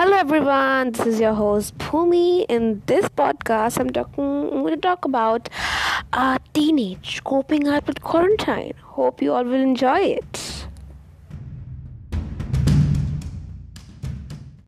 Hello everyone, this is your host Bhumi. In this podcast, I'm talking. I'm going to talk about uh, teenage coping up with quarantine. Hope you all will enjoy it.